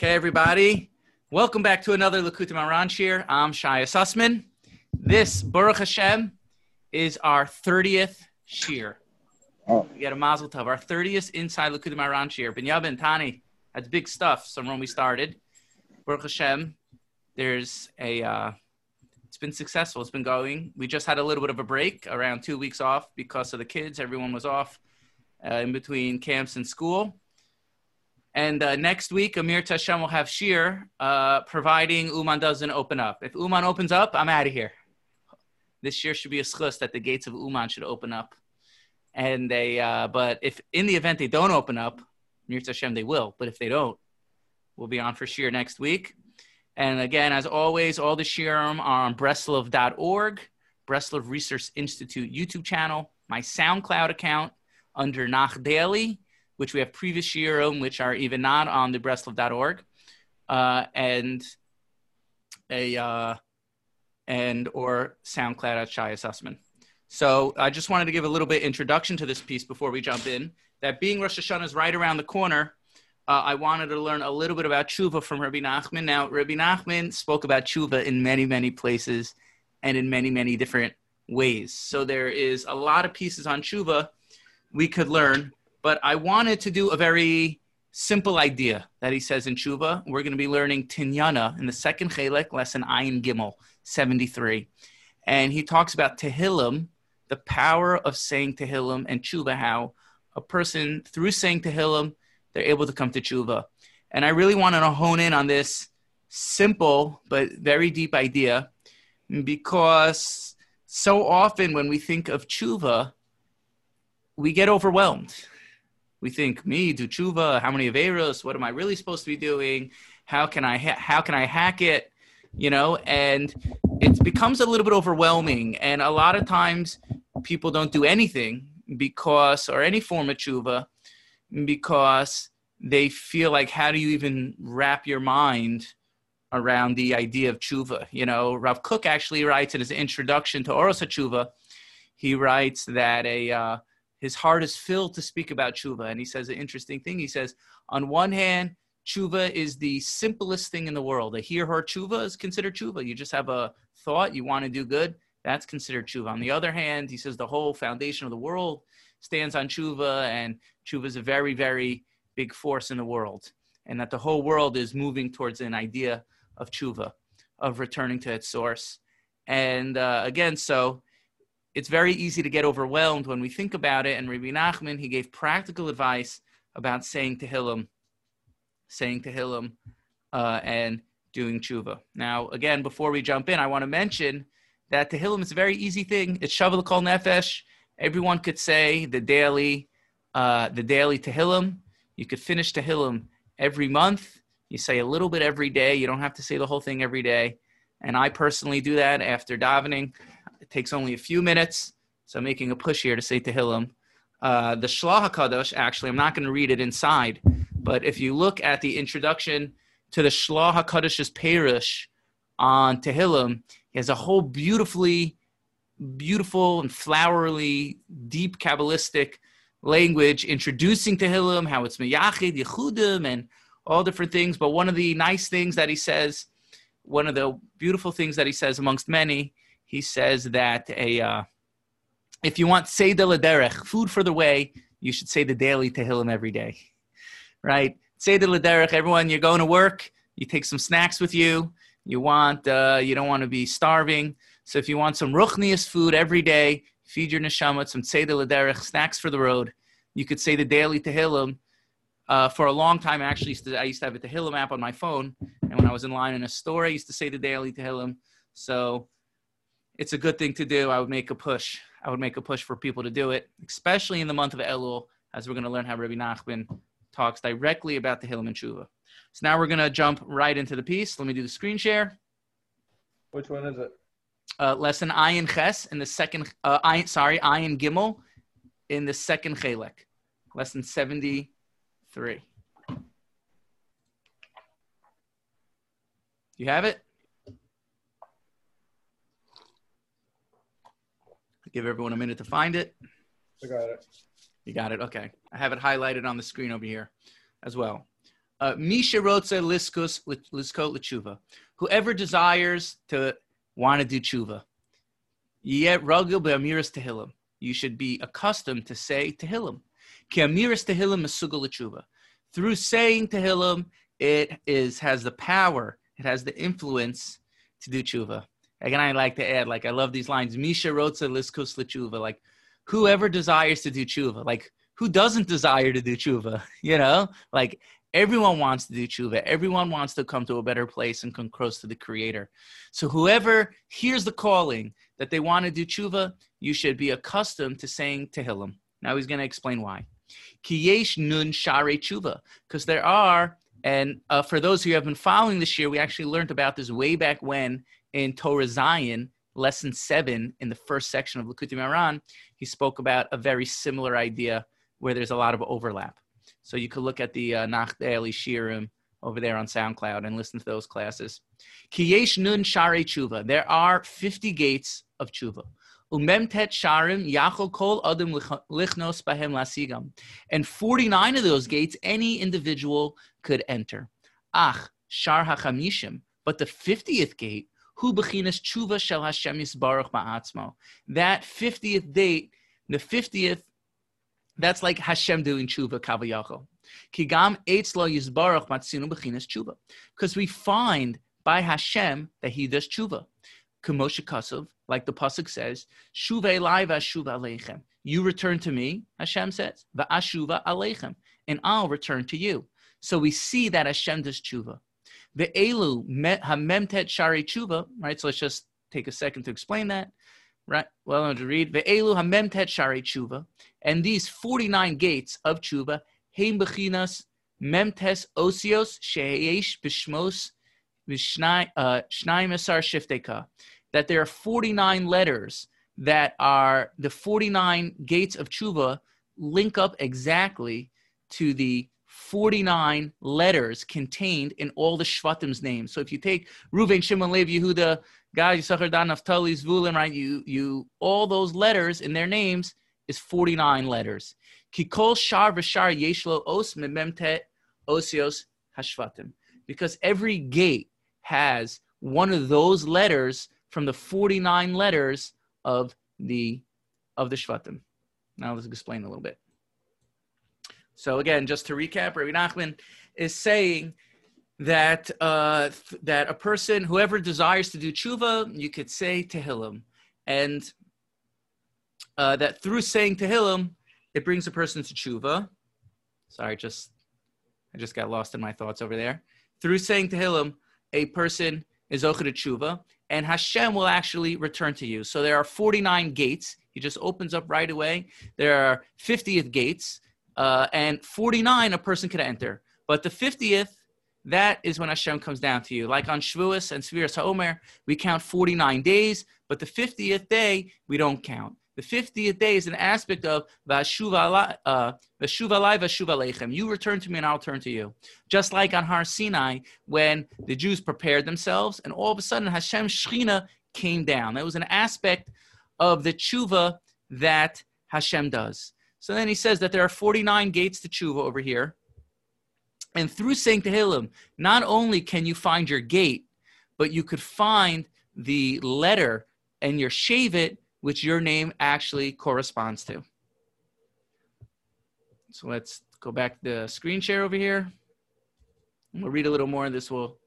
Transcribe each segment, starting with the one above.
Okay, everybody. Welcome back to another Likutei Moharan Shir. I'm Shaya Sussman. This, Baruch Hashem, is our 30th Shir. Oh. We got a mazel tov. Our 30th inside Likutei Moharan Shir. Binyab and Tani, that's big stuff. So when we started, Baruch Hashem, there's a, uh, it's been successful. It's been going. We just had a little bit of a break, around two weeks off because of the kids. Everyone was off uh, in between camps and school. And uh, next week, Amir Tashem will have Shir, uh, providing Uman doesn't open up. If Uman opens up, I'm out of here. This year should be a schus that the gates of Uman should open up. And they, uh, but if in the event they don't open up, Amir Tashem they will. But if they don't, we'll be on for Shir next week. And again, as always, all the Shirim are on Breslov.org, Breslov Research Institute YouTube channel, my SoundCloud account under Nach Daily which we have previous shiurim, which are even not on the Breslov.org, uh, and a uh, and or SoundCloud at Shia Sussman. So I just wanted to give a little bit introduction to this piece before we jump in. That being Rosh Hashanah is right around the corner, uh, I wanted to learn a little bit about tshuva from Rabbi Nachman. Now, Rabbi Nachman spoke about tshuva in many, many places and in many, many different ways. So there is a lot of pieces on tshuva we could learn but I wanted to do a very simple idea that he says in Tshuva. We're going to be learning Tinyana in the second Chelek, lesson Ayin Gimel, 73. And he talks about Tehillim, the power of saying Tehillim, and Tshuva, how a person, through saying Tehillim, they're able to come to Tshuva. And I really wanted to hone in on this simple but very deep idea because so often when we think of Tshuva, we get overwhelmed we think me do tshuva how many averos what am i really supposed to be doing? How can i ha- how can i hack it? You know and it becomes a little bit overwhelming and a lot of times people don't do anything because or any form of tshuva because they feel like how do you even wrap your mind around the idea of tshuva? You know rav Kook actually writes in his introduction to oros tshuva he writes that a uh, his heart is filled to speak about tshuva. And he says an interesting thing. He says, on one hand, tshuva is the simplest thing in the world. A hirhur tshuva is considered tshuva. You just have a thought, you want to do good, that's considered tshuva. On the other hand, he says the whole foundation of the world stands on tshuva, and tshuva is a very, very big force in the world. And that the whole world is moving towards an idea of tshuva, of returning to its source. And uh, again, so it's very easy to get overwhelmed when we think about it. And Rabbi Nachman, he gave practical advice about saying Tehillim, saying Tehillim, uh, and doing tshuva. Now, again, before we jump in, I want to mention that Tehillim is a very easy thing. It's Shavuot Kol Nefesh. Everyone could say the daily, uh, the daily Tehillim. You could finish Tehillim every month. You say a little bit every day. You don't have to say the whole thing every day. And I personally do that after davening. It takes only a few minutes. So I'm making a push here to say Tehillim. Uh, the Shlach HaKadosh, actually, I'm not going to read it inside, but if you look at the introduction to the Shlach HaKadosh's Perush on Tehillim, he has a whole beautifully, beautiful and flowery, deep Kabbalistic language introducing Tehillim, how it's Meyachid, Yechudim, and all different things. But one of the nice things that he says, one of the beautiful things that he says amongst many, he says that a uh, if you want Tzeidah Laderech, food for the way, you should say the daily Tehillim every day, right? Tzeidah Laderech, everyone, you're going to work, you take some snacks with you. You want, uh, you don't want to be starving. So if you want some ruchnius food every day, feed your neshama some Tzeidah Laderech, snacks for the road. You could say the daily Tehillim. Uh, for a long time, actually, I used to have a Tehillim app on my phone. And when I was in line in a store, I used to say the daily Tehillim. So it's a good thing to do. I would make a push. I would make a push for people to do it, especially in the month of Elul, as we're going to learn how Rabbi Nachman talks directly about Tehillim and Tshuva. So now we're going to jump right into the piece. Let me do the screen share. Which one is it? Uh, lesson Ayin Ches in the second, uh, Ayin, sorry, Ayin Gimel in the second Chelek. Lesson 73. You have it? Give everyone a minute to find it. I got it. You got it. Okay. I have it highlighted on the screen over here as well. uh, Misha rotze liskus liskot l'tshuva. Whoever desires to want to do tshuva, yet ragil be'amiras tehillim. You should be accustomed to say tehillim. Ki amiras tehillim mesugal l'tshuva. Through saying tehillim, it is has the power, it has the influence to do tshuva. Again, I like to add, like I love these lines. Misha rotze liskus l'tshuva. Like whoever desires to do tshuva, like who doesn't desire to do tshuva? You know, like everyone wants to do tshuva. Everyone wants to come to a better place and come close to the Creator. So whoever hears the calling that they want to do tshuva, you should be accustomed to saying tehillim. Now he's going to explain why. Kiyesh nun share tshuva, because there are, and uh, for those who have been following this year, we actually learned about this way back when in Torah Zayin, lesson seven, in the first section of Likutei Moharan, he spoke about a very similar idea where there's a lot of overlap. So you could look at the uh, Nach Daily Shirim over there on SoundCloud and listen to those classes. Kiyesh nun share tshuva. There are 50 gates of tshuva. Umemtet sharim yachol kol adam lichnos bahem lasigam. And 49 of those gates, any individual could enter. Ach, shar hachamishim. But the 50th gate, hu bechinas tshuva shel Hashem yisbarach ma'atzmo. That 50th date, the 50th that's like Hashem doing tshuva kavayachol. Kigam eitzlo yizbarach matzinu bechinas tshuva. Because we find by Hashem that He does tshuva. Kamosha Kasov, like the pasuk says, Shuva laiva v'ashuva aleichem. You return to me, Hashem says, v'ashuva aleichem, and I'll return to you. So we see that Hashem does tshuva. The elu hamemtet shari tshuva, right? So let's just take a second to explain that. Right. Well, I'm going to read ve'elu hamemtet shari tshuva, and these 49 gates of tshuva, heim bechinas memtes osios sheyesh bishmos uh, mesar shifteka, that there are 49 letters that are the 49 gates of tshuva link up exactly to the 49 letters contained in all the Shvatim's names. So if you take Ruvain, Shimon, Levi, Yehuda, Gad, Yisachar, Dan, Naphtali, Zvulun, right? You, you, all those letters in their names is 49 letters. Kikol shar v'shar yeshlo os mememtet osios hashvatim. Because every gate has one of those letters from the 49 letters of the of the Shvatim. Now let's explain a little bit. So again, just to recap, Rabbi Nachman is saying that uh, th- that a person, whoever desires to do tshuva, you could say Tehillim, and uh, that through saying Tehillim, it brings a person to tshuva. Sorry, just I just got lost in my thoughts over there. Through saying Tehillim, a person is to tshuva, and Hashem will actually return to you. So there are 49 gates. He just opens up right away. There are 50th gates uh, and 49 a person could enter. But the 50th, that is when Hashem comes down to you. Like on Shavuos and Sefiras HaOmer, we count 49 days, but the 50th day, we don't count. The 50th day is an aspect of Vashuva uh, Vashuva You return to me and I'll turn to you. Just like on Har Sinai, when the Jews prepared themselves and all of a sudden Hashem Shechina came down. That was an aspect of the tshuva that Hashem does. So then he says that there are 49 gates to tshuva over here. And through saying Tehillim, not only can you find your gate, but you could find the letter and your shevet, which your name actually corresponds to. So let's go back to the screen share over here. We'll read a little more. This will,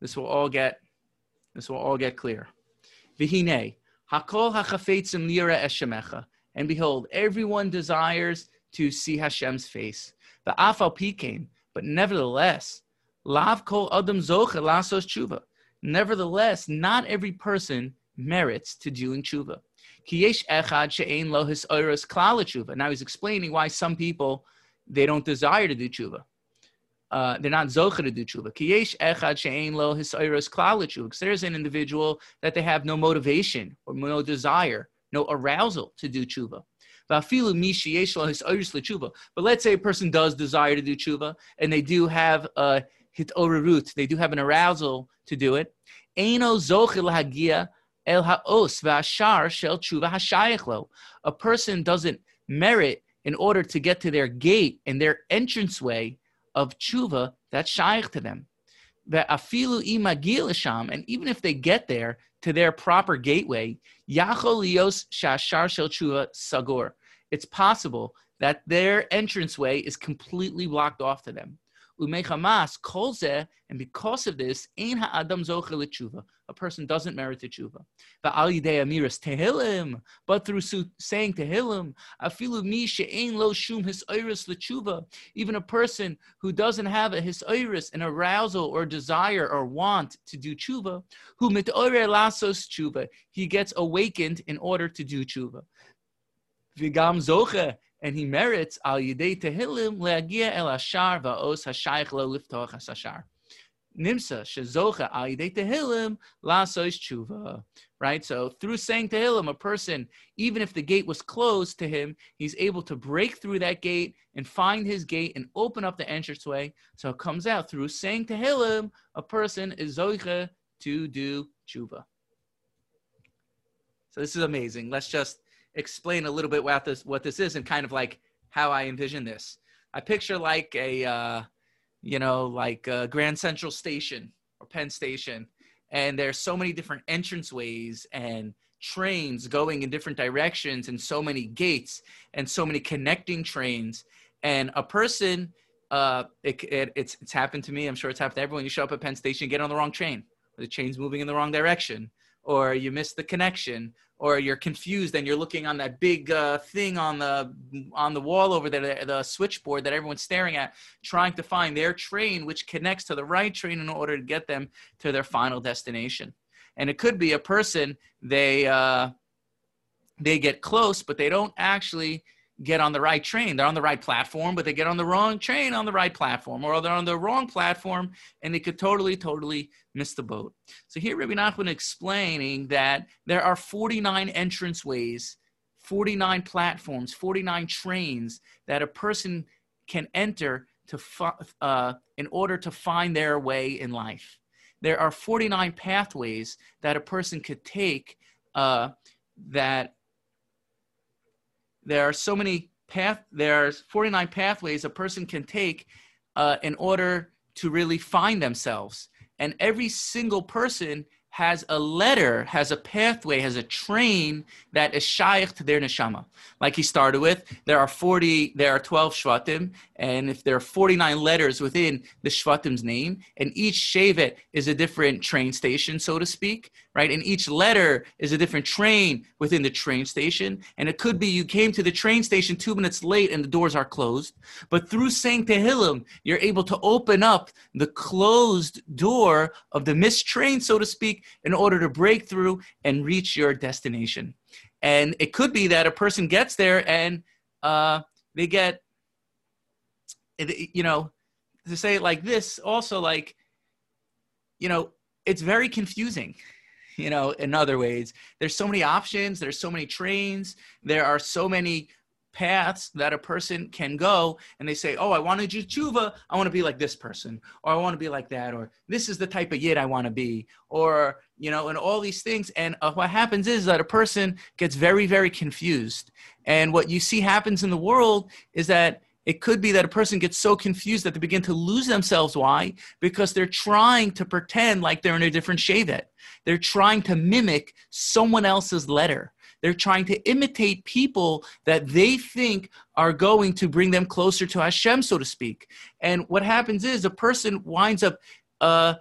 this will all get, this will all get clear. Vihine, hakol hachafetzim lira eshemecha. And behold, everyone desires to see Hashem's face. The afal came, but nevertheless, lav kol adam zoche lasos tshuva. Nevertheless, not every person merits to doing tshuva. Kiyesh echad she'ein lo his oiros klal tshuva. Now he's explaining why some people they don't desire to do tshuva. Uh, they're not zoche to do tshuva. Kiyesh echad she'ein lo his oiros klal tshuva. There's an individual that they have no motivation or no desire no arousal to do tshuva. But let's say a person does desire to do tshuva, and they do have a hitorerut, they do have an arousal to do it. A person doesn't merit in order to get to their gate and their entranceway of tshuva That's shaykh to them. That afilu imagil and even if they get there to their proper gateway, yachol lios shashar shel tshuva sagor. It's possible that their entranceway is completely blocked off to them. Umechamas kolze, and because of this, ein ha'adam zocher. A person doesn't merit the tshuva. But through saying tehillim, afilu mi she'ein lo shum his iris l'tshuva. Even a person who doesn't have a his iris, an arousal or desire or want to do tshuva, who mitoire lasos tshuva, he gets awakened in order to do tshuva. Vigam zoche, and he merits al yidei tehillim leagia el ashar va'os hashayich lo liftoch hasashar. Nimsa shezocha al yidei tehillim lasos tshuva. Right, so through saying tehillim, a person, even if the gate was closed to him, he's able to break through that gate and find his gate and open up the entranceway. So it comes out through saying tehillim, a person is zoicha to do tshuva. So this is amazing. Let's just explain a little bit what this what this is and kind of like how I envision this. I picture like a uh, you know like a Grand Central Station or Penn Station, and there's so many different entranceways and trains going in different directions and so many gates and so many connecting trains. And a person uh, it, it, it's it's happened to me i'm sure it's happened to everyone you show up at penn station get on the wrong train the train's moving in the wrong direction or you miss the connection or you're confused and you're looking on that big uh, thing on the on the wall over there the switchboard that everyone's staring at trying to find their train which connects to the right train in order to get them to their final destination. And it could be a person they uh, they get close but they don't actually get on the right train. They're on the right platform, but they get on the wrong train on the right platform, or they're on the wrong platform and they could totally, totally miss the boat. So here Rabbi Nachman explaining that there are 49 entrance ways, 49 platforms, 49 trains that a person can enter to uh, in order to find their way in life. There are 49 pathways that a person could take uh, that there are so many path there's 49 pathways a person can take uh, in order to really find themselves and every single person has a letter, has a pathway, has a train that is shaykh to their neshama. Like he started with, there are 40, there are 12 shvatim, and if there are 49 letters within the shvatim's name, and each shevet is a different train station, so to speak, right? And each letter is a different train within the train station. And it could be you came to the train station two minutes late and the doors are closed. But through saying Tehillim, you're able to open up the closed door of the missed train, so to speak, in order to break through and reach your destination. And it could be that a person gets there and uh, they get, you know, to say it like this, also like, you know, it's very confusing you know, in other ways. There's so many options, there's so many trains, there are so many paths that a person can go and they say, Oh, I want to do tshuva, I want to be like this person, or I want to be like that, or this is the type of yid I want to be, or you know, and all these things. And uh, what happens is that a person gets very, very confused. And what you see happens in the world is that it could be that a person gets so confused that they begin to lose themselves. Why? Because they're trying to pretend like they're in a different shevet. They're trying to mimic someone else's letter. They're trying to imitate people that they think are going to bring them closer to Hashem, so to speak. And what happens is a person winds up uh,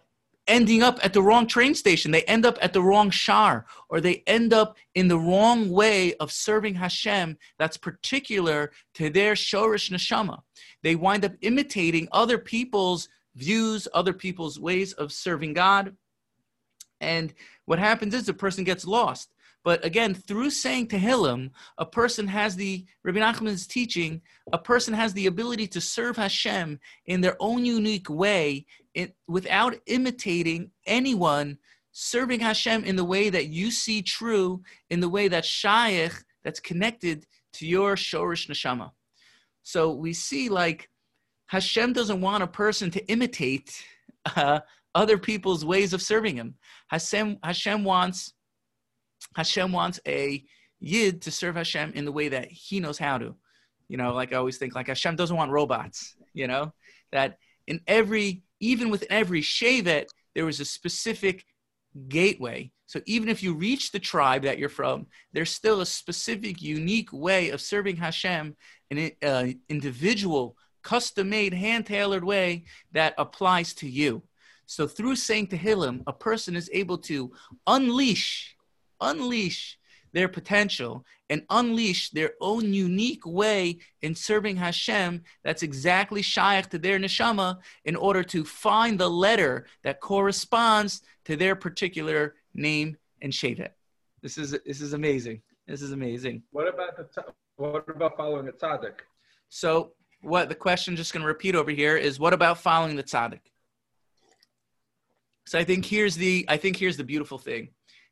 ending up at the wrong train station. They end up at the wrong shar, or they end up in the wrong way of serving Hashem that's particular to their shorish neshama. They wind up imitating other people's views, other people's ways of serving God. And what happens is the person gets lost. But again, through saying Tehillim, a person has the, Rabbi Nachman's teaching, a person has the ability to serve Hashem in their own unique way it, without imitating anyone, serving Hashem in the way that you see true, in the way that Shaykh, that's connected to your Shorish Neshama. So we see like Hashem doesn't want a person to imitate uh, other people's ways of serving him. Hashem, Hashem wants Hashem wants a yid to serve Hashem in the way that he knows how to. You know, like I always think, like Hashem doesn't want robots. You know, that in every, even with every Shevet, there was a specific gateway. So even if you reach the tribe that you're from, there's still a specific, unique way of serving Hashem, an uh, individual, custom-made, hand-tailored way that applies to you. So through saying Tehillim, a person is able to unleash, unleash their potential and unleash their own unique way in serving Hashem that's exactly shaykh to their neshama in order to find the letter that corresponds to their particular name and shevet. This is this is amazing. This is amazing. What about the what about following a tzaddik? So what the question just going to repeat over here is what about following the tzaddik? So I think here's the I think here's the beautiful thing.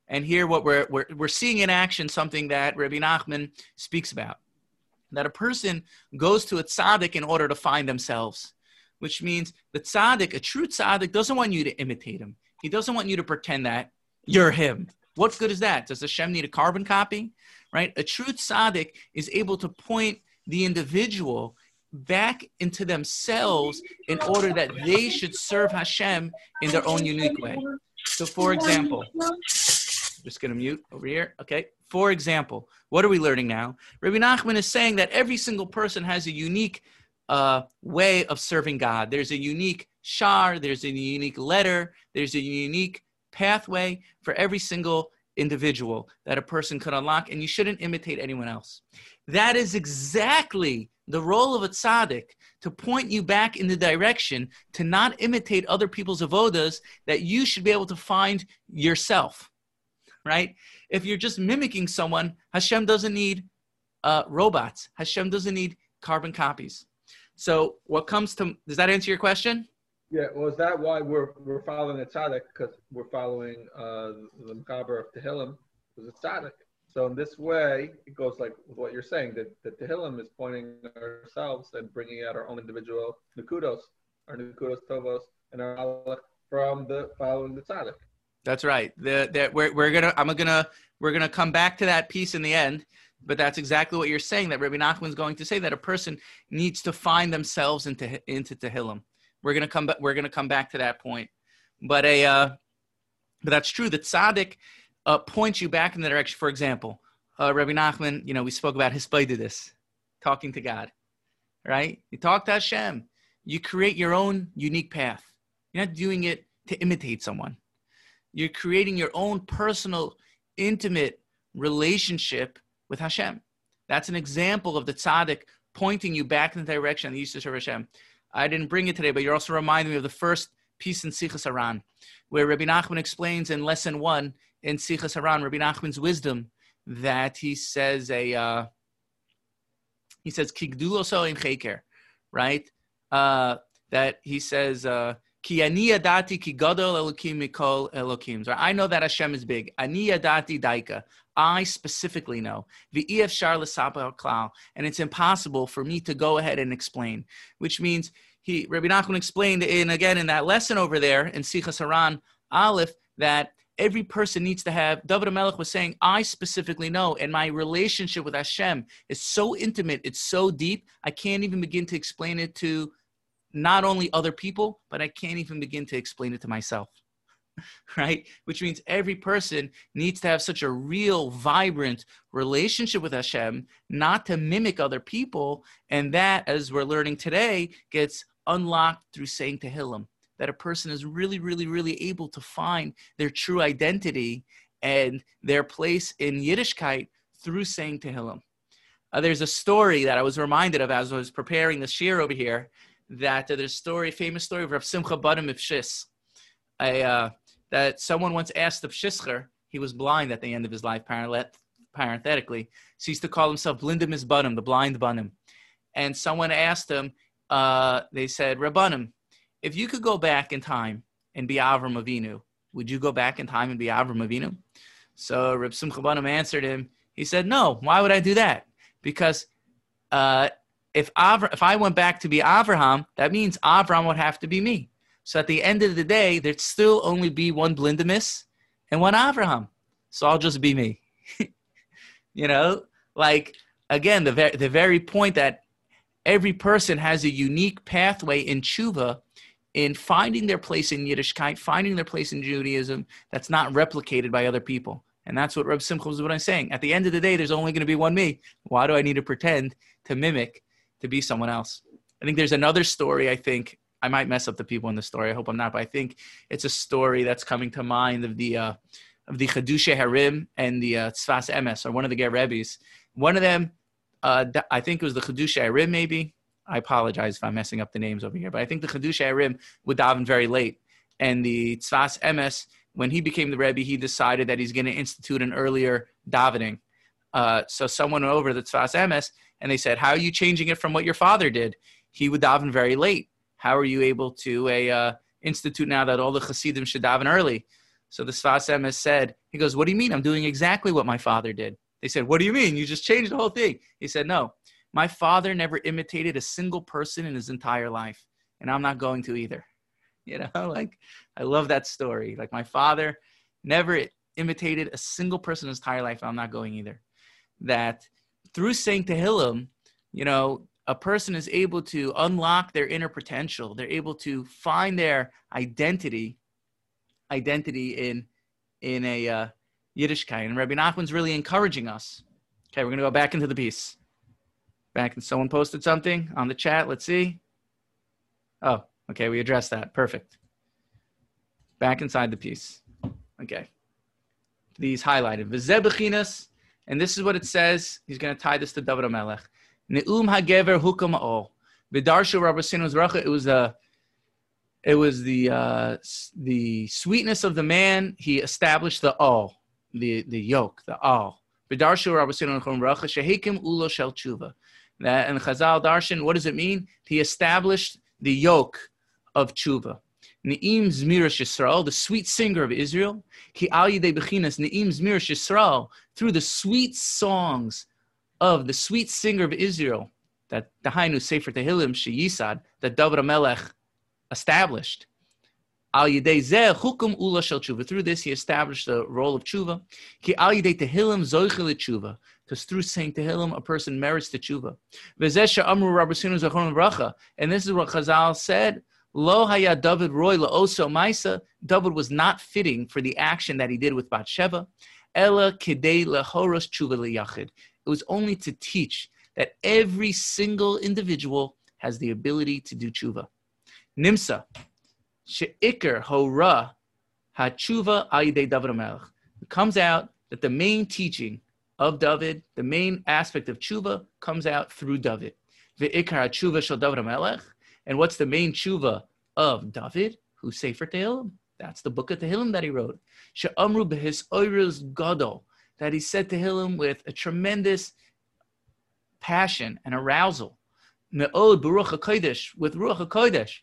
And here, what we're, we're, we're seeing in action something that Rabbi Nachman speaks about that a person goes to a tzaddik in order to find themselves, which means the tzaddik, a true tzaddik, doesn't want you to imitate him. He doesn't want you to pretend that you're him. What good is that? Does Hashem need a carbon copy? Right? A true tzaddik is able to point the individual back into themselves in order that they should serve Hashem in their own unique way. So, for example, just going to mute over here. Okay. For example, what are we learning now? Rabbi Nachman is saying that every single person has a unique uh, way of serving God. There's a unique shar, there's a unique letter, there's a unique pathway for every single individual that a person could unlock, and you shouldn't imitate anyone else. That is exactly the role of a tzaddik to point you back in the direction to not imitate other people's avodas, that you should be able to find yourself right? If you're just mimicking someone, Hashem doesn't need uh, robots. Hashem doesn't need carbon copies. So what comes to does that answer your question? Yeah, well, is that why we're we're following a tzaddik because we're following uh, the Makaber of Tehillim because it's tzaddik. So in this way, it goes like what you're saying that the Tehillim is pointing ourselves and bringing out our own individual nukudos, our nukudos tovos, and our from the following the tzaddik. That's right. The, we're, we're gonna I'm gonna we're gonna come back to that piece in the end, but that's exactly what you're saying. That Rabbi Nachman's going to say that a person needs to find themselves into into Tehillim. We're gonna come back. We're gonna come back to that point. But a uh, but that's true. The tzaddik uh, points you back in the direction. For example, uh, Rabbi Nachman. You know, we spoke about his this, talking to God. Right? You talk to Hashem. You create your own unique path. You're not doing it to imitate someone you're creating your own personal, intimate relationship with Hashem. That's an example of the tzaddik pointing you back in the direction that used to serve Hashem. I didn't bring it today, but you're also reminding me of the first piece in Sichas Haran, where Rabbi Nachman explains in lesson one in Sichas Haran, Rabbi Nachman's wisdom, that he says a uh, he says kigduloso in cheker, right? Uh, that he says uh, Ki ani ki gadol elokim mikol elokim. I know that Hashem is big. Ani yadati daika. I specifically know. V'ef shar klal. And it's impossible for me to go ahead and explain. Which means he, Rabbi Nachman explained in, again, in that lesson over there in Sichas Haran Aleph, that every person needs to have david melech was saying i specifically know and my relationship with hashem is so intimate it's so deep i can't even begin to explain it to not only other people, but I can't even begin to explain it to myself. right? Which means every person needs to have such a real, vibrant relationship with Hashem, not to mimic other people. And that, as we're learning today, gets unlocked through saying Tehillim. That a person is really, really, really able to find their true identity and their place in Yiddishkeit through saying Tehillim. Uh, there's a story that I was reminded of as I was preparing the shir over here that uh, there's a story, famous story of Rav Simcha Bunim Ifshis, uh, that someone once asked the Pshischer, he was blind at the end of his life, parenthetically. So he used to call himself Blindim is Badim, the blind Bunim. And someone asked him, uh, they said, Rabbanim, if you could go back in time and be Avram Avinu, would you go back in time and be Avram Avinu? So Reb Simcha Bunim answered him, he said, no, why would I do that? Because uh, if Avra, if I went back to be Avraham, that means Avram would have to be me. So at the end of the day, there'd still only be one Blindemus and one Avraham. So I'll just be me. you know, like again, the very the very point that every person has a unique pathway in tshuva in finding their place in Yiddishkeit, finding their place in Judaism that's not replicated by other people. And that's what Reb Simcha was what I'm saying. At the end of the day, there's only going to be one me. Why do I need to pretend to mimic to be someone else? I think there's another story. I think I might mess up the people in the story. I hope I'm not, but I think it's a story that's coming to mind of the uh, of the Chidushei HaRim and the uh, Sfas Emes, or one of the Ger Rebbe's. One of them, uh, I think it was the Chidushei HaRim, maybe. I apologize if I'm messing up the names over here, but I think the Chidushei HaRim would daven very late, and the Sfas Emes when he became the Rebbe, he decided that he's going to institute an earlier davening. Uh, so someone went over the Sfas Emes and they said, "How are you changing it from what your father did? He would daven very late. How are you able to a uh, institute now that all the Hasidim should daven early?" So the Sfas Emes said, "He goes, what do you mean? I'm doing exactly what my father did." They said, "What do you mean? You just changed the whole thing?" He said, "No, my father never imitated a single person in his entire life, and I'm not going to either." You know, like I love that story. Like my father never imitated a single person in his entire life. I'm not going either. That through saying Tehillim, you know, a person is able to unlock their inner potential. They're able to find their identity, identity in in a uh, Yiddishkeit. And Rabbi Nachman's really encouraging us. Okay, we're gonna go back into the piece. Back and someone posted something on the chat. Let's see. Oh, Okay, we addressed that. Perfect. Back inside the piece. Okay. These highlighted. V'zebechinas, and this is what it says. He's going to tie this to David Melech. Ne'um hagever hukam o. V'darshu Rabbasinu Zracha, it was the it was the uh, the sweetness of the man. He established the all, the the yoke, the all. V'darshu Rabbasinu Zracha shehikim ulo shel tshuva. That and Chazal Darshan, what does it mean? He established the yoke of tshuva. Ne'im Zmirish Yisrael, the sweet singer of Israel, Ki al yidei bechinas Ne'im Zmirish Yisrael, through the sweet songs of the sweet singer of Israel, that the Dahainu Sefer Tehillim Sheyisad, that David Melech established. Al yidei zeh chukum ula shel tshuva. Through this, he established the role of tshuva. Ki al yidei tehillim zoichel tshuva. Because through saying tehillim, a person merits the tshuva. V'zeh amru rabbasinu zachon bracha. And this is what Chazal said Lo haya David roy oso maisa. David was not fitting for the action that he did with Bathsheba. Ella kidei lehoros tshuva liyachid. It was only to teach that every single individual has the ability to do tshuva. Nimsa sheikar hora hatshuva ayidei David Melech. It comes out that the main teaching of David, the main aspect of tshuva, comes out through David. Ve'ikar tshuva shel David Melech and what's the main tshuva of David, who Sefer Tehillim? That's the book of Tehillim that he wrote. She'amru b'his oirus gadol, that he said Tehillim with a tremendous passion and arousal. Me'od b'ruach HaKodesh, with ruach HaKodesh.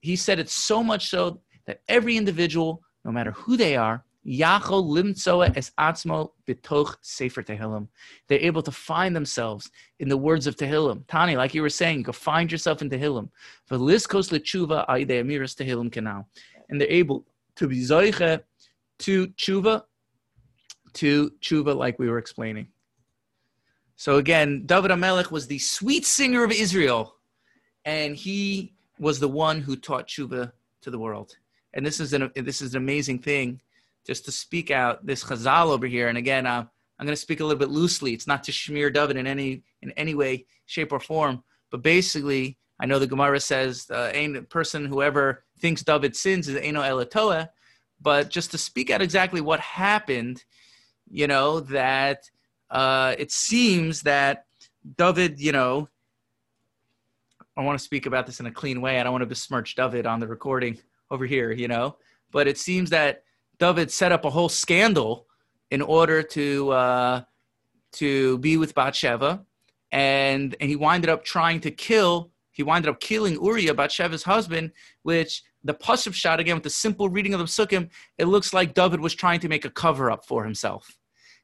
He said it so much so that every individual, no matter who they are, Yachol limtzoa es atzmo bitoch sefer Tehillim. They're able to find themselves in the words of Tehillim. Tani, like you were saying, go find yourself in Tehillim. V'liskos lechuva aide amiras Tehillim canal. And they're able to be zoiche to tshuva, to tshuva like we were explaining. So again, David Amelech was the sweet singer of Israel, and he was the one who taught tshuva to the world. And this is an this is an amazing thing just to speak out this chazal over here. And again, uh, I'm going to speak a little bit loosely. It's not to smear David in any in any way, shape, or form. But basically, I know the Gemara says uh, person whoever thinks David sins is eno elatoa. But just to speak out exactly what happened, you know that uh, it seems that David, you know, I want to speak about this in a clean way. I don't want to besmirch David on the recording over here, you know. But it seems that David set up a whole scandal in order to uh, to be with Bathsheba, and and he winded up trying to kill. He winded up killing Uriah, Bathsheba's husband, which the pasuk shot again with the simple reading of the psukim. It looks like David was trying to make a cover up for himself.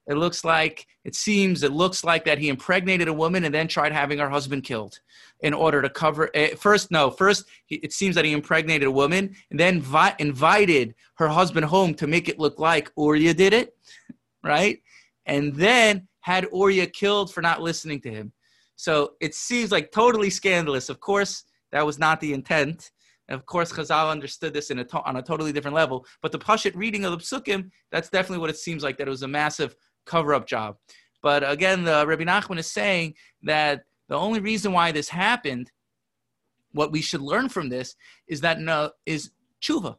It looks like, it seems, it looks like that he impregnated a woman and then tried having her husband killed in order to cover. Uh, first, no, first, it seems that he impregnated a woman and then vi- invited her husband home to make it look like Uriah did it, right? And then had Uriah killed for not listening to him. So it seems like totally scandalous. Of course, that was not the intent. Of course, Chazal understood this in a to- on a totally different level. But the Pashit reading of the Psukim, that's definitely what it seems like, that it was a massive cover up job. But again, the Rabbi Nachman is saying that the only reason why this happened, what we should learn from this, is that no, is tshuva,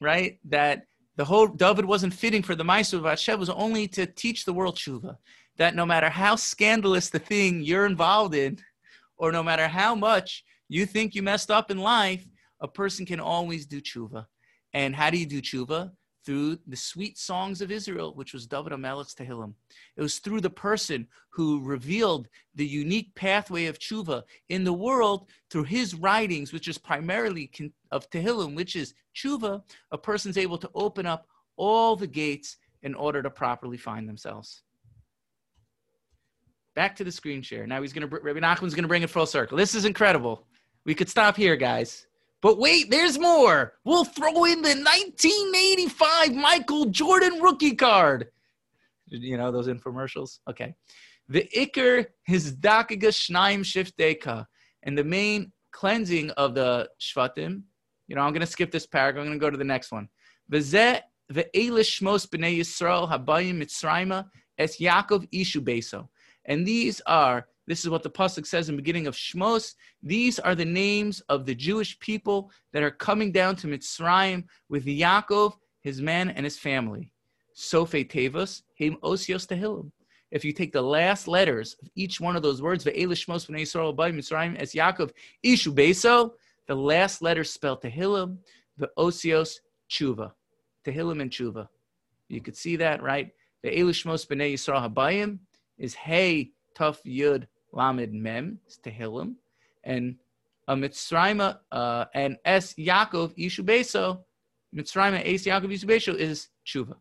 right? That the whole David wasn't fitting for the Ma'aser of Hashem was only to teach the world tshuva. That no matter how scandalous the thing you're involved in, or no matter how much you think you messed up in life, a person can always do tshuva. And how do you do tshuva? Through the sweet songs of Israel, which was David HaMelech's Tehillim. It was through the person who revealed the unique pathway of tshuva in the world through his writings, which is primarily of Tehillim, which is tshuva. A person's able to open up all the gates in order to properly find themselves. Back to the screen share. Now he's going to, Rabbi Nachman's going to bring it full circle. This is incredible. We could stop here, guys. But wait, there's more. We'll throw in the 1985 Michael Jordan rookie card. You know those infomercials? Okay. The Iker his Dakaga Shnaim Shifteka. And the main cleansing of the Shvatim. You know, I'm going to skip this paragraph. I'm going to go to the next one. V'zeh ve'elish shmos b'nei Yisrael habayim mitzrayma es Yaakov ishu beso. And these are this is what the pasuk says in the beginning of Shmos. These are the names of the Jewish people that are coming down to Mitzrayim with Yaakov, his man, and his family. Sofe Tevos, Heim Osios Tehillim. If you take the last letters of each one of those words, Ve'elish Shmos B'nei Yisrael Bay Mitzrayim as Yaakov Ishu Beso, the last letter spelled Tehillim, the Osios Tshuva. Tehillim and Tshuva. You could see that, right? The Elish Shmos B'nei Yisrael Habayim is Hey Tuf Yud Lamed Mem, is Tehillim, and a Mitzrayim uh, and Es Yaakov Ishu Beso, Mitzrayim Es Yaakov Ishu Beso is Tshuva.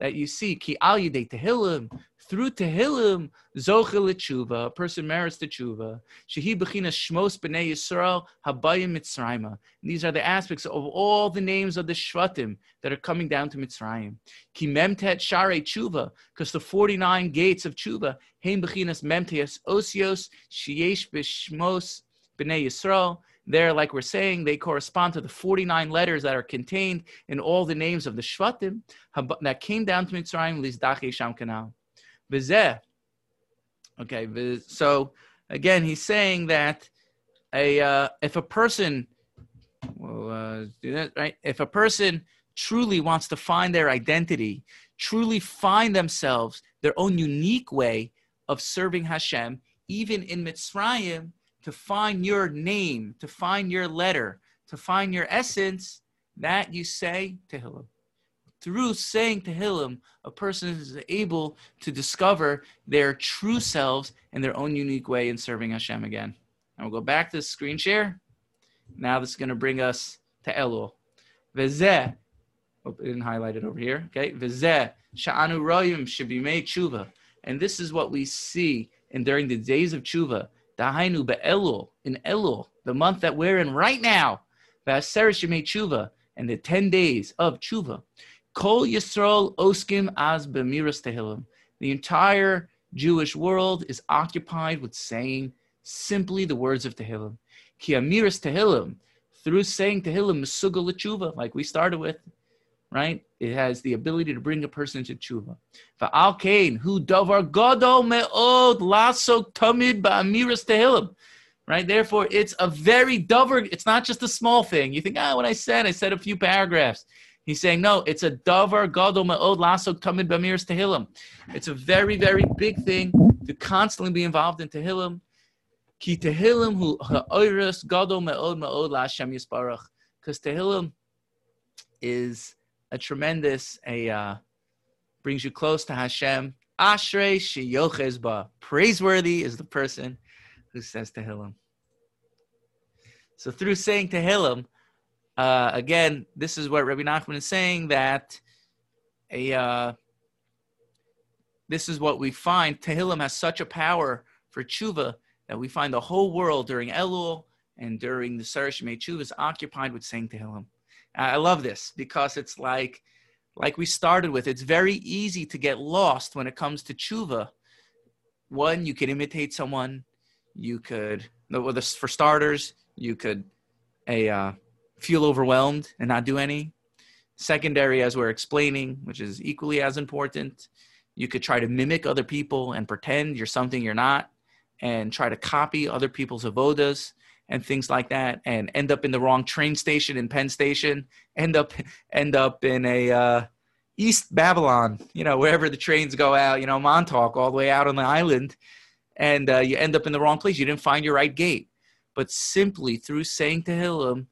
That you see, Ki Al Yidei Tehillim, through Tehillim, Zochel Tshuva, a person merits the Tshuva. Shehi Bechina Shmos B'nei Yisrael Habayim Mitzrayim. These are the aspects of all the names of the Shvatim that are coming down to Mitzrayim. Ki Memtet Share Tshuva, because the 49 gates of Tshuva, Heim Bechinas Memteas Osios, Sheyesh B'Shmos B'nei Yisrael, there, like we're saying, they correspond to the 49 letters that are contained in all the names of the Shvatim that came down to Mitzrayim, Lizdache Sham Kanal. Okay, so again, he's saying that a uh, if a person, uh, do that right. If a person truly wants to find their identity, truly find themselves their own unique way of serving Hashem, even in Mitzrayim, to find your name, to find your letter, to find your essence, that you say Tehillim through saying Tehillim, a person is able to discover their true selves in their own unique way in serving Hashem again. And we'll go back to the screen share. Now this is going to bring us to Elul. Vezeh, oh, I didn't highlight it over here. Okay, Vezeh, Sha'anu Royim should be made tshuva. And this is what we see in during the days of tshuva. Dahainu be'elul, in Elul, the month that we're in right now. V'aser shemei tshuva, and the 10 days of tshuva. Kol Yisrael Oskim as Bemiras Tehillim. The entire Jewish world is occupied with saying simply the words of Tehillim. Ki Amiras Tehillim, through saying Tehillim, Mesugal Tshuva, like we started with, right? It has the ability to bring a person to tshuva. Va'al kain hu davar gadol me'od lasok tamid ba'amiras tehillim. Right, therefore, it's a very davar. It's not just a small thing. You think, ah, what I said, I said a few paragraphs. He's saying, no, it's a davar gadol ma'od lasok tamid bamirs tehillim. It's a very, very big thing to constantly be involved in tehillim. Ki tehillim hu ha'oiris gadol ma'od ma'od la'ashem yisparach. Because tehillim is a tremendous, a uh, brings you close to Hashem. Ashrei sheyochez ba. Praiseworthy is the person who says tehillim. So through saying tehillim, uh, again, this is what Rabbi Nachman is saying that a uh, this is what we find. Tehillim has such a power for tshuva that we find the whole world during Elul and during the Sarash Tshuva is occupied with saying Tehillim. I love this because it's like, like we started with, it's very easy to get lost when it comes to tshuva. One, you could imitate someone, You could, for starters, you could a uh, feel overwhelmed and not do any. Secondary, as we're explaining, which is equally as important, you could try to mimic other people and pretend you're something you're not, and try to copy other people's avodas and things like that, and end up in the wrong train station in Penn Station, end up end up in a uh, East Babylon, you know, wherever the trains go out, you know, Montauk, all the way out on the island, and uh, you end up in the wrong place. You didn't find your right gate. But simply through saying Tehillim,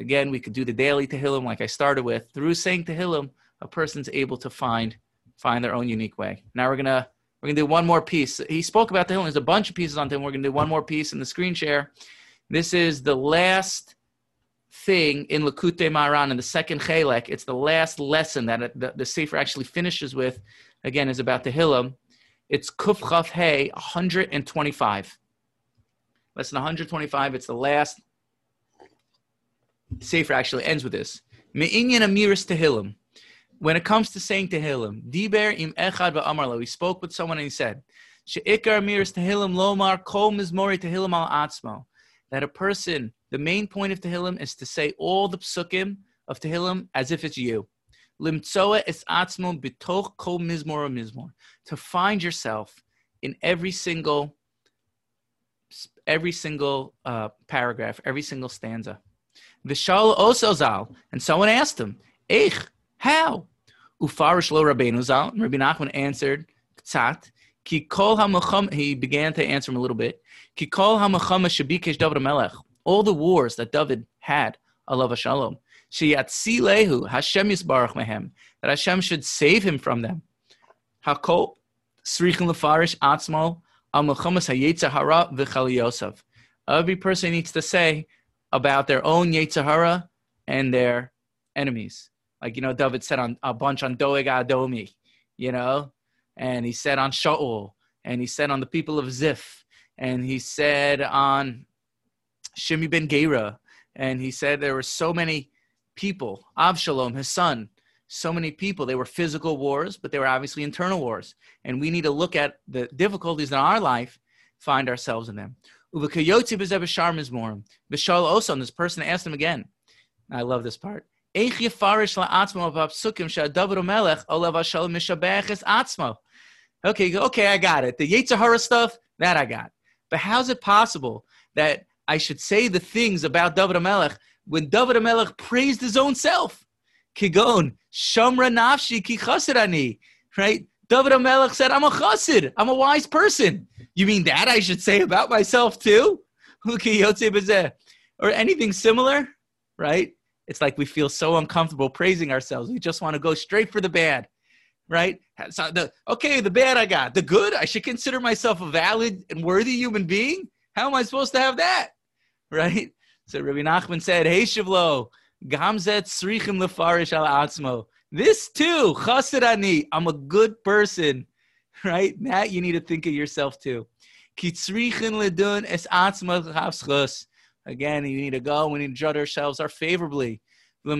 again, we could do the daily Tehillim like I started with. Through saying Tehillim, a person's able to find find their own unique way. Now we're gonna we're gonna do one more piece. He spoke about the Tehillim. There's a bunch of pieces on Tehillim. We're gonna do one more piece in the screen share. This is the last thing in Likutei Moharan in the second Chelek. It's the last lesson that the, the Sefer actually finishes with. Again, is about the Tehillim. It's Kuf Chaf Hey 125. Lesson 125. It's the last. Sefer actually ends with this. Me'inyan amiris Tehillim. When it comes to saying Tehillim, Diber im echad. He spoke with someone and he said, She'ikar Tehillim lomar kol mizmori Tehillim al atzmo. That a person, the main point of Tehillim is to say all the psukim of Tehillim as if it's you. Limtsoa es atzmo bitoch kol mizmor mizmor. To find yourself in every single every single uh, paragraph, every single stanza. Vishal osozal, and someone asked him, "Ich, how?" Ufarish lo Rabbeinu zal. Rabbi Nachman answered, "Tzat." Ki kol. He began to answer him a little bit. Ki kol David Melech. All the wars that David had, alav shalom. Sheyatzi lehu Hashem yisbarach mehem. That Hashem should save him from them. Hakol srichin lefarish atzmo Every person needs to say about their own Yetzirah and their enemies. Like, you know, David said on a bunch on Doeg Adomi, you know, and he said on Shaul, and he said on the people of Ziph, and he said on Shimi ben Gera, and he said there were so many people, Avshalom, his son, so many people. They were physical wars, but they were obviously internal wars. And we need to look at the difficulties in our life, find ourselves in them. Vishal Osan, this person asked him again. I love this part. Okay, okay, I got it. The Yetzirah stuff, that I got. But how's it possible that I should say the things about David Melech when David Melech praised his own self? Kigon, Shamra Nafshi Ki right? David Amelech said, I'm a chassid. I'm a wise person. You mean that I should say about myself too? Or anything similar, right? It's like we feel so uncomfortable praising ourselves. We just want to go straight for the bad, right? So the, okay, the bad I got. The good, I should consider myself a valid and worthy human being. How am I supposed to have that, right? So Rabbi Nachman said, Hey, Shivlo, Gamzet srichim lefarish al atzmo. This too, chasirani. I'm a good person, right? That you need to think of yourself too. Kitzrichin ledun es atzmo chavschus. Again, you need to go. We need to judge ourselves are favorably. You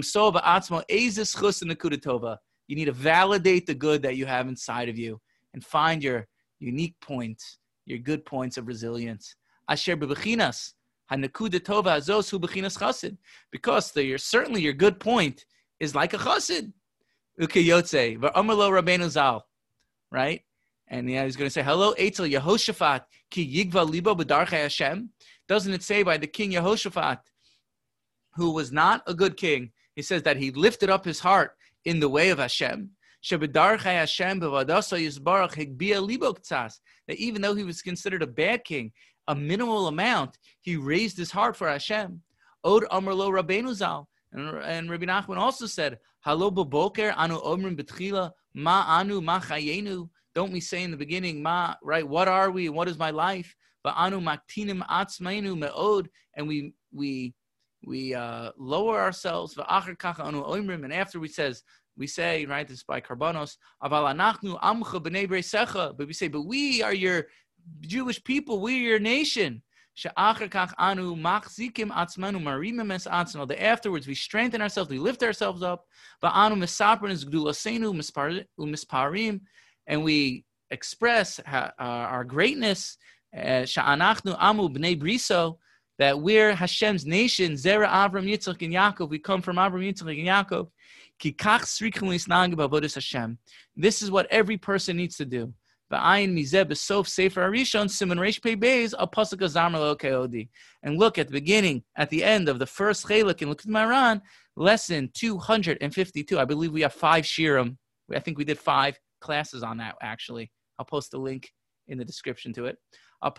need to validate the good that you have inside of you and find your unique points, your good points of resilience. Asher bebechinas Hanakuda tova chassid. Because the, certainly your good point is like a chassid. Right? And yeah, he's going to say, hello, Eitzel Yehoshaphat, ki yigva libo b'darchei Hashem. Doesn't it say by the king Yehoshaphat, who was not a good king, he says that he lifted up his heart in the way of Hashem. That even though he was considered a bad king, a minimal amount, he raised his heart for Hashem. Od Amrlo Rabbeinu Zal. And, Rabbi Nachman also said, Halo anu omrim betchila ma anu ma chayenu. Don't we say in the beginning, ma, right, what are we? What is my life? But anu maktinim atzmeinu me'od. And we, we, we uh, lower ourselves. And after we says, we say, right, this is by Karbanos, but we say, but we are your Jewish people, we're your nation. The afterwards, we strengthen ourselves, we lift ourselves up. And we express our greatness uh, Eh, Sha'anachnu amu b'nei briso, that we're Hashem's nation, Zera Avram, Yitzchak, and Yaakov. We come from Avram, Yitzchak, and Yaakov. Hashem. This is what every person needs to do. And look at the beginning, at the end of the first chelik in Likutei Moharan, lesson 252. I believe we have five shirim. I think we did five classes on that, actually. I'll post a link in the description to it. Uh,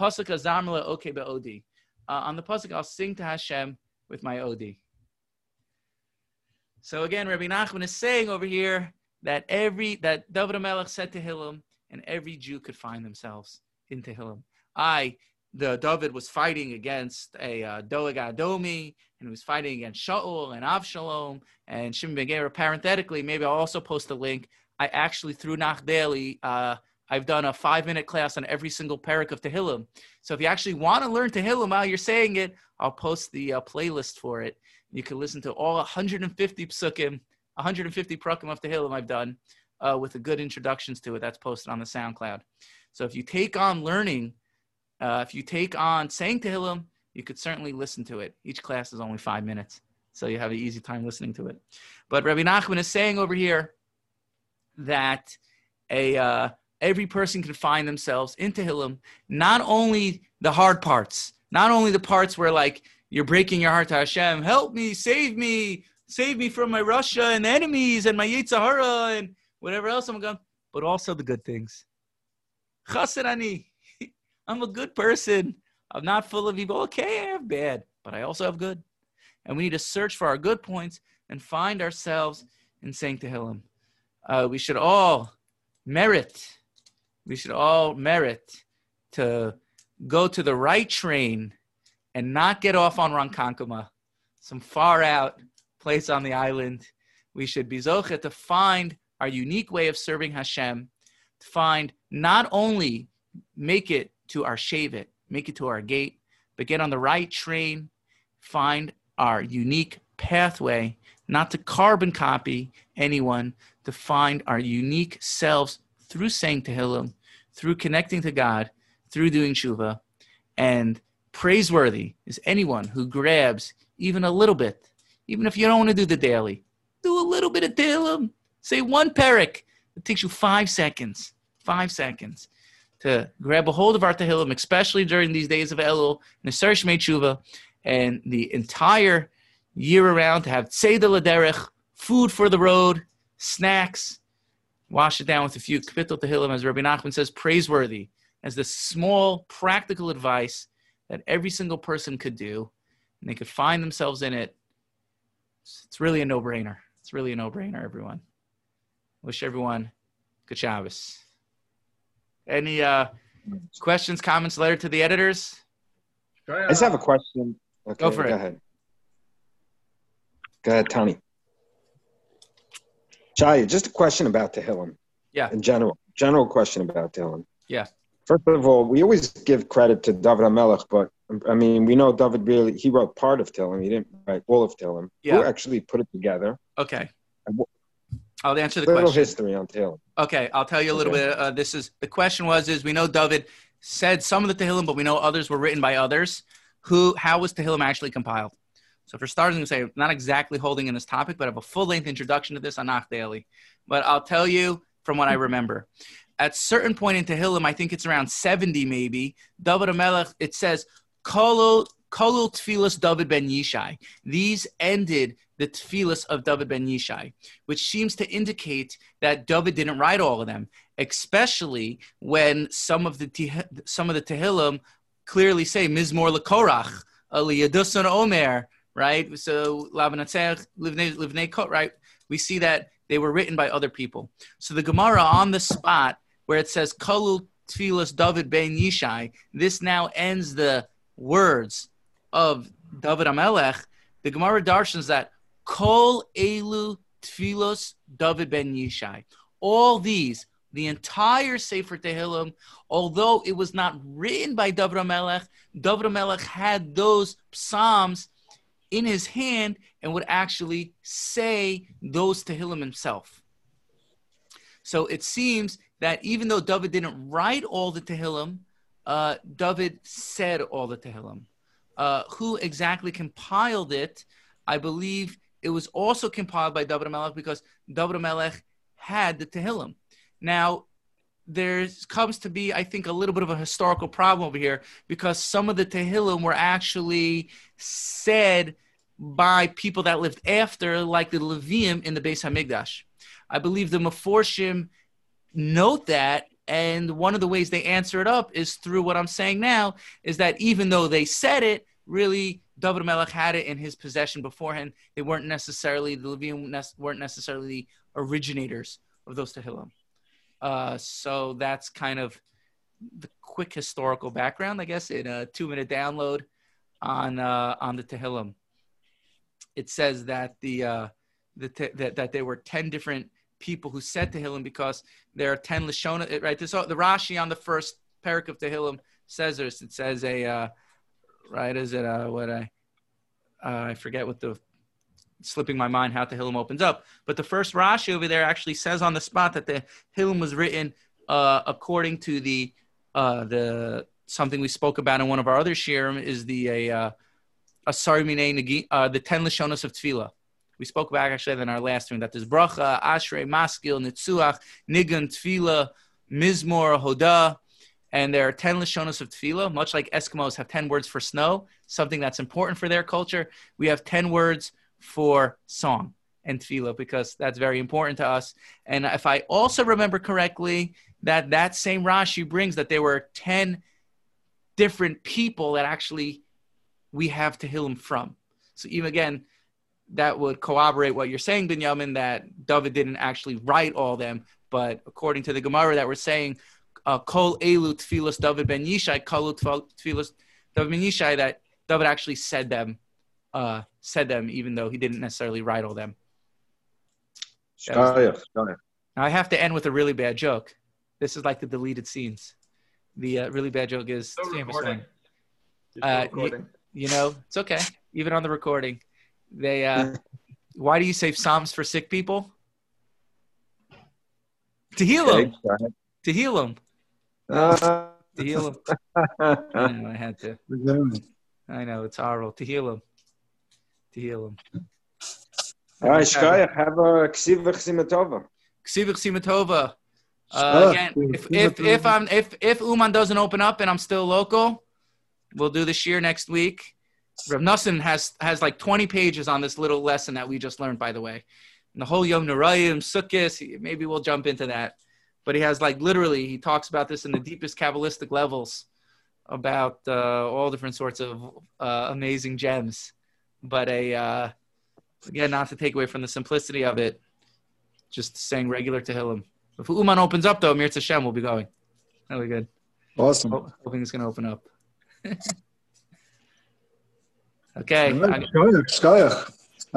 on the pasuk, I'll sing to Hashem with my Odi. So again, Rabbi Nachman is saying over here that every that David Melech said Tehillim, and every Jew could find themselves in Tehillim. I, the David was fighting against a uh, Doeg Adomi, and he was fighting against Shaul and Avshalom and Shimon Ben Gera. Parenthetically, maybe I'll also post a link. I actually through Nach Daily, uh, I've done a five-minute class on every single parak of Tehillim. So if you actually want to learn Tehillim while you're saying it, I'll post the uh, playlist for it. You can listen to all 150 psukim, 150 prakim of Tehillim I've done uh, with the good introductions to it. That's posted on the SoundCloud. So if you take on learning, uh, if you take on saying Tehillim, you could certainly listen to it. Each class is only five minutes, so you have an easy time listening to it. But Rabbi Nachman is saying over here that a uh, every person can find themselves in Tehillim, not only the hard parts, not only the parts where like you're breaking your heart to Hashem. Help me, save me, save me from my Russia and enemies and my Yetzer Hara and whatever else I'm going. But also the good things. Chasirani, I'm a good person. I'm not full of evil. Okay, I have bad, but I also have good. And we need to search for our good points and find ourselves in saying Tehillim. Uh, we should all merit, we should all merit to go to the right train and not get off on Ronkonkoma, some far out place on the island. We should be zochet to find our unique way of serving Hashem, to find not only make it to our Shavit, make it to our gate, but get on the right train, find our unique pathway, not to carbon copy anyone, to find our unique selves through saying Tehillim, through connecting to God, through doing tshuva, and Praiseworthy is anyone who grabs even a little bit, even if you don't want to do the daily. Do a little bit of Tehillim. Say one parak. It takes you five seconds. Five seconds to grab a hold of our Tehillim, especially during these days of Elul, Nesar Shmei Tshuva, and the entire year around to have Tzeidah Laderech, food for the road, snacks, wash it down with a few Kapitel Tehillim, as Rabbi Nachman says, praiseworthy, as the small practical advice that every single person could do, and they could find themselves in it. It's really a no-brainer. It's really a no-brainer, everyone. Wish everyone good Shabbos. Any uh, questions, comments, letter to the editors? I just have a question. Okay, go for go it. Ahead. Go ahead, Tony. Shai, just a question about Tehillim. Yeah. In general, general question about Tehillim. Yeah. First of all, we always give credit to David HaMelech, but I mean, we know David really, he wrote part of Tehillim. He didn't write all of Tehillim. Yeah. Who actually put it together? Okay. I'll answer the question. little question. history on Tehillim. Okay, I'll tell you a little Okay. bit. Uh, this is the question was is we know David said some of the Tehillim, but we know others were written by others. Who? How was Tehillim actually compiled? So for starters, I'm going to say not exactly holding in this topic, but I have a full length introduction to this on Nach Daily. But I'll tell you from what I remember. At certain point in Tehillim, I think it's around 70 maybe. David Amelech, it says Kolo Kolul Tfilas David ben Yishai. These ended the Tfilas of David ben Yishai, which seems to indicate that David didn't write all of them, especially when some of the some of the Tehillim clearly say Mizmor lekorach, Aliyadusan Omer, right? So Lavanatzech, Livnei Livnei Kot, right? We see that they were written by other people. So the Gemara on the spot where it says Kolul Tfilas David ben Yishai, this now ends the words of David Amelech. The Gemara darshans that Kol Elu Tfilos David ben Yishai. All these, the entire Sefer Tehillim, although it was not written by David Amelech, David Amelech had those psalms in his hand and would actually say those Tehillim himself. So it seems that even though David didn't write all the Tehillim, uh, David said all the Tehillim. Uh, who exactly compiled it? I believe it was also compiled by David Melech because David Melech had the Tehillim. Now, there comes to be, I think, a little bit of a historical problem over here because some of the Tehillim were actually said by people that lived after, like the Levium in the Beis Hamikdash. I believe the Meforshim note that, and one of the ways they answer it up is through what I'm saying now, is that even though they said it, really David Melech had it in his possession beforehand. They weren't necessarily the Levium weren't necessarily the originators of those Tehillim. Uh, so that's kind of the quick historical background, I guess, in a two-minute download on uh, on the Tehillim. It says that the uh, the that that there were ten different people who said Tehillim because there are ten Lashona. Right, this the Rashi on the first parak of Tehillim says this. It says a uh, right. Is it uh, what I uh, I forget what the slipping my mind how Tehillim opens up. But the first Rashi over there actually says on the spot that the Hillim was written uh, according to the uh, the something we spoke about in one of our other shirim is the uh, Asari uh, the ten Lashonos of Tefillah. We spoke about actually in our last one that there's bracha, ashrei, maskil, nitzuach, nigun, tefillah, mizmor, hoda, and there are 10 Lashonos of Tefillah, much like Eskimos have 10 words for snow, something that's important for their culture. We have 10 words for song and tefillah because that's very important to us. And if I also remember correctly, that that same Rashi brings that there were 10 different people that actually we have Tehillim from. So even again, that would corroborate what you're saying, Binyamin, that David didn't actually write all them, but according to the Gemara that we're saying, uh, Kol Elu Tfilos David Ben Yishai, Kol Tfilos David Ben Yishai, that David actually said them uh, said them, even though he didn't necessarily write all them. now I have to end with a really bad joke. This is like the deleted scenes. The uh, really bad joke is recording. Uh, you, you, know, it's okay. Even on the recording, they. Uh, why do you save psalms for sick people? To heal them. To heal them. Uh, to heal them. I know. I had to. I know it's horrible to heal them to heal them. All right, Shkaya, have a ksivach simatova. Ksivach simatova. Uh, again, if, if if I'm if if Uman doesn't open up and I'm still local, we'll do this year next week. Rav Nussin has has like 20 pages on this little lesson that we just learned, by the way. And the whole Yom Narayim, Sukkot, maybe we'll jump into that. But he has like literally, he talks about this in the deepest Kabbalistic levels about uh, all different sorts of uh, amazing gems but a uh, again, not to take away from the simplicity of it, just saying regular Tehillim. If Uman opens up though, Mir Hashem will be going. That'll be good. Awesome. Ho- hoping it's going to open up. Okay.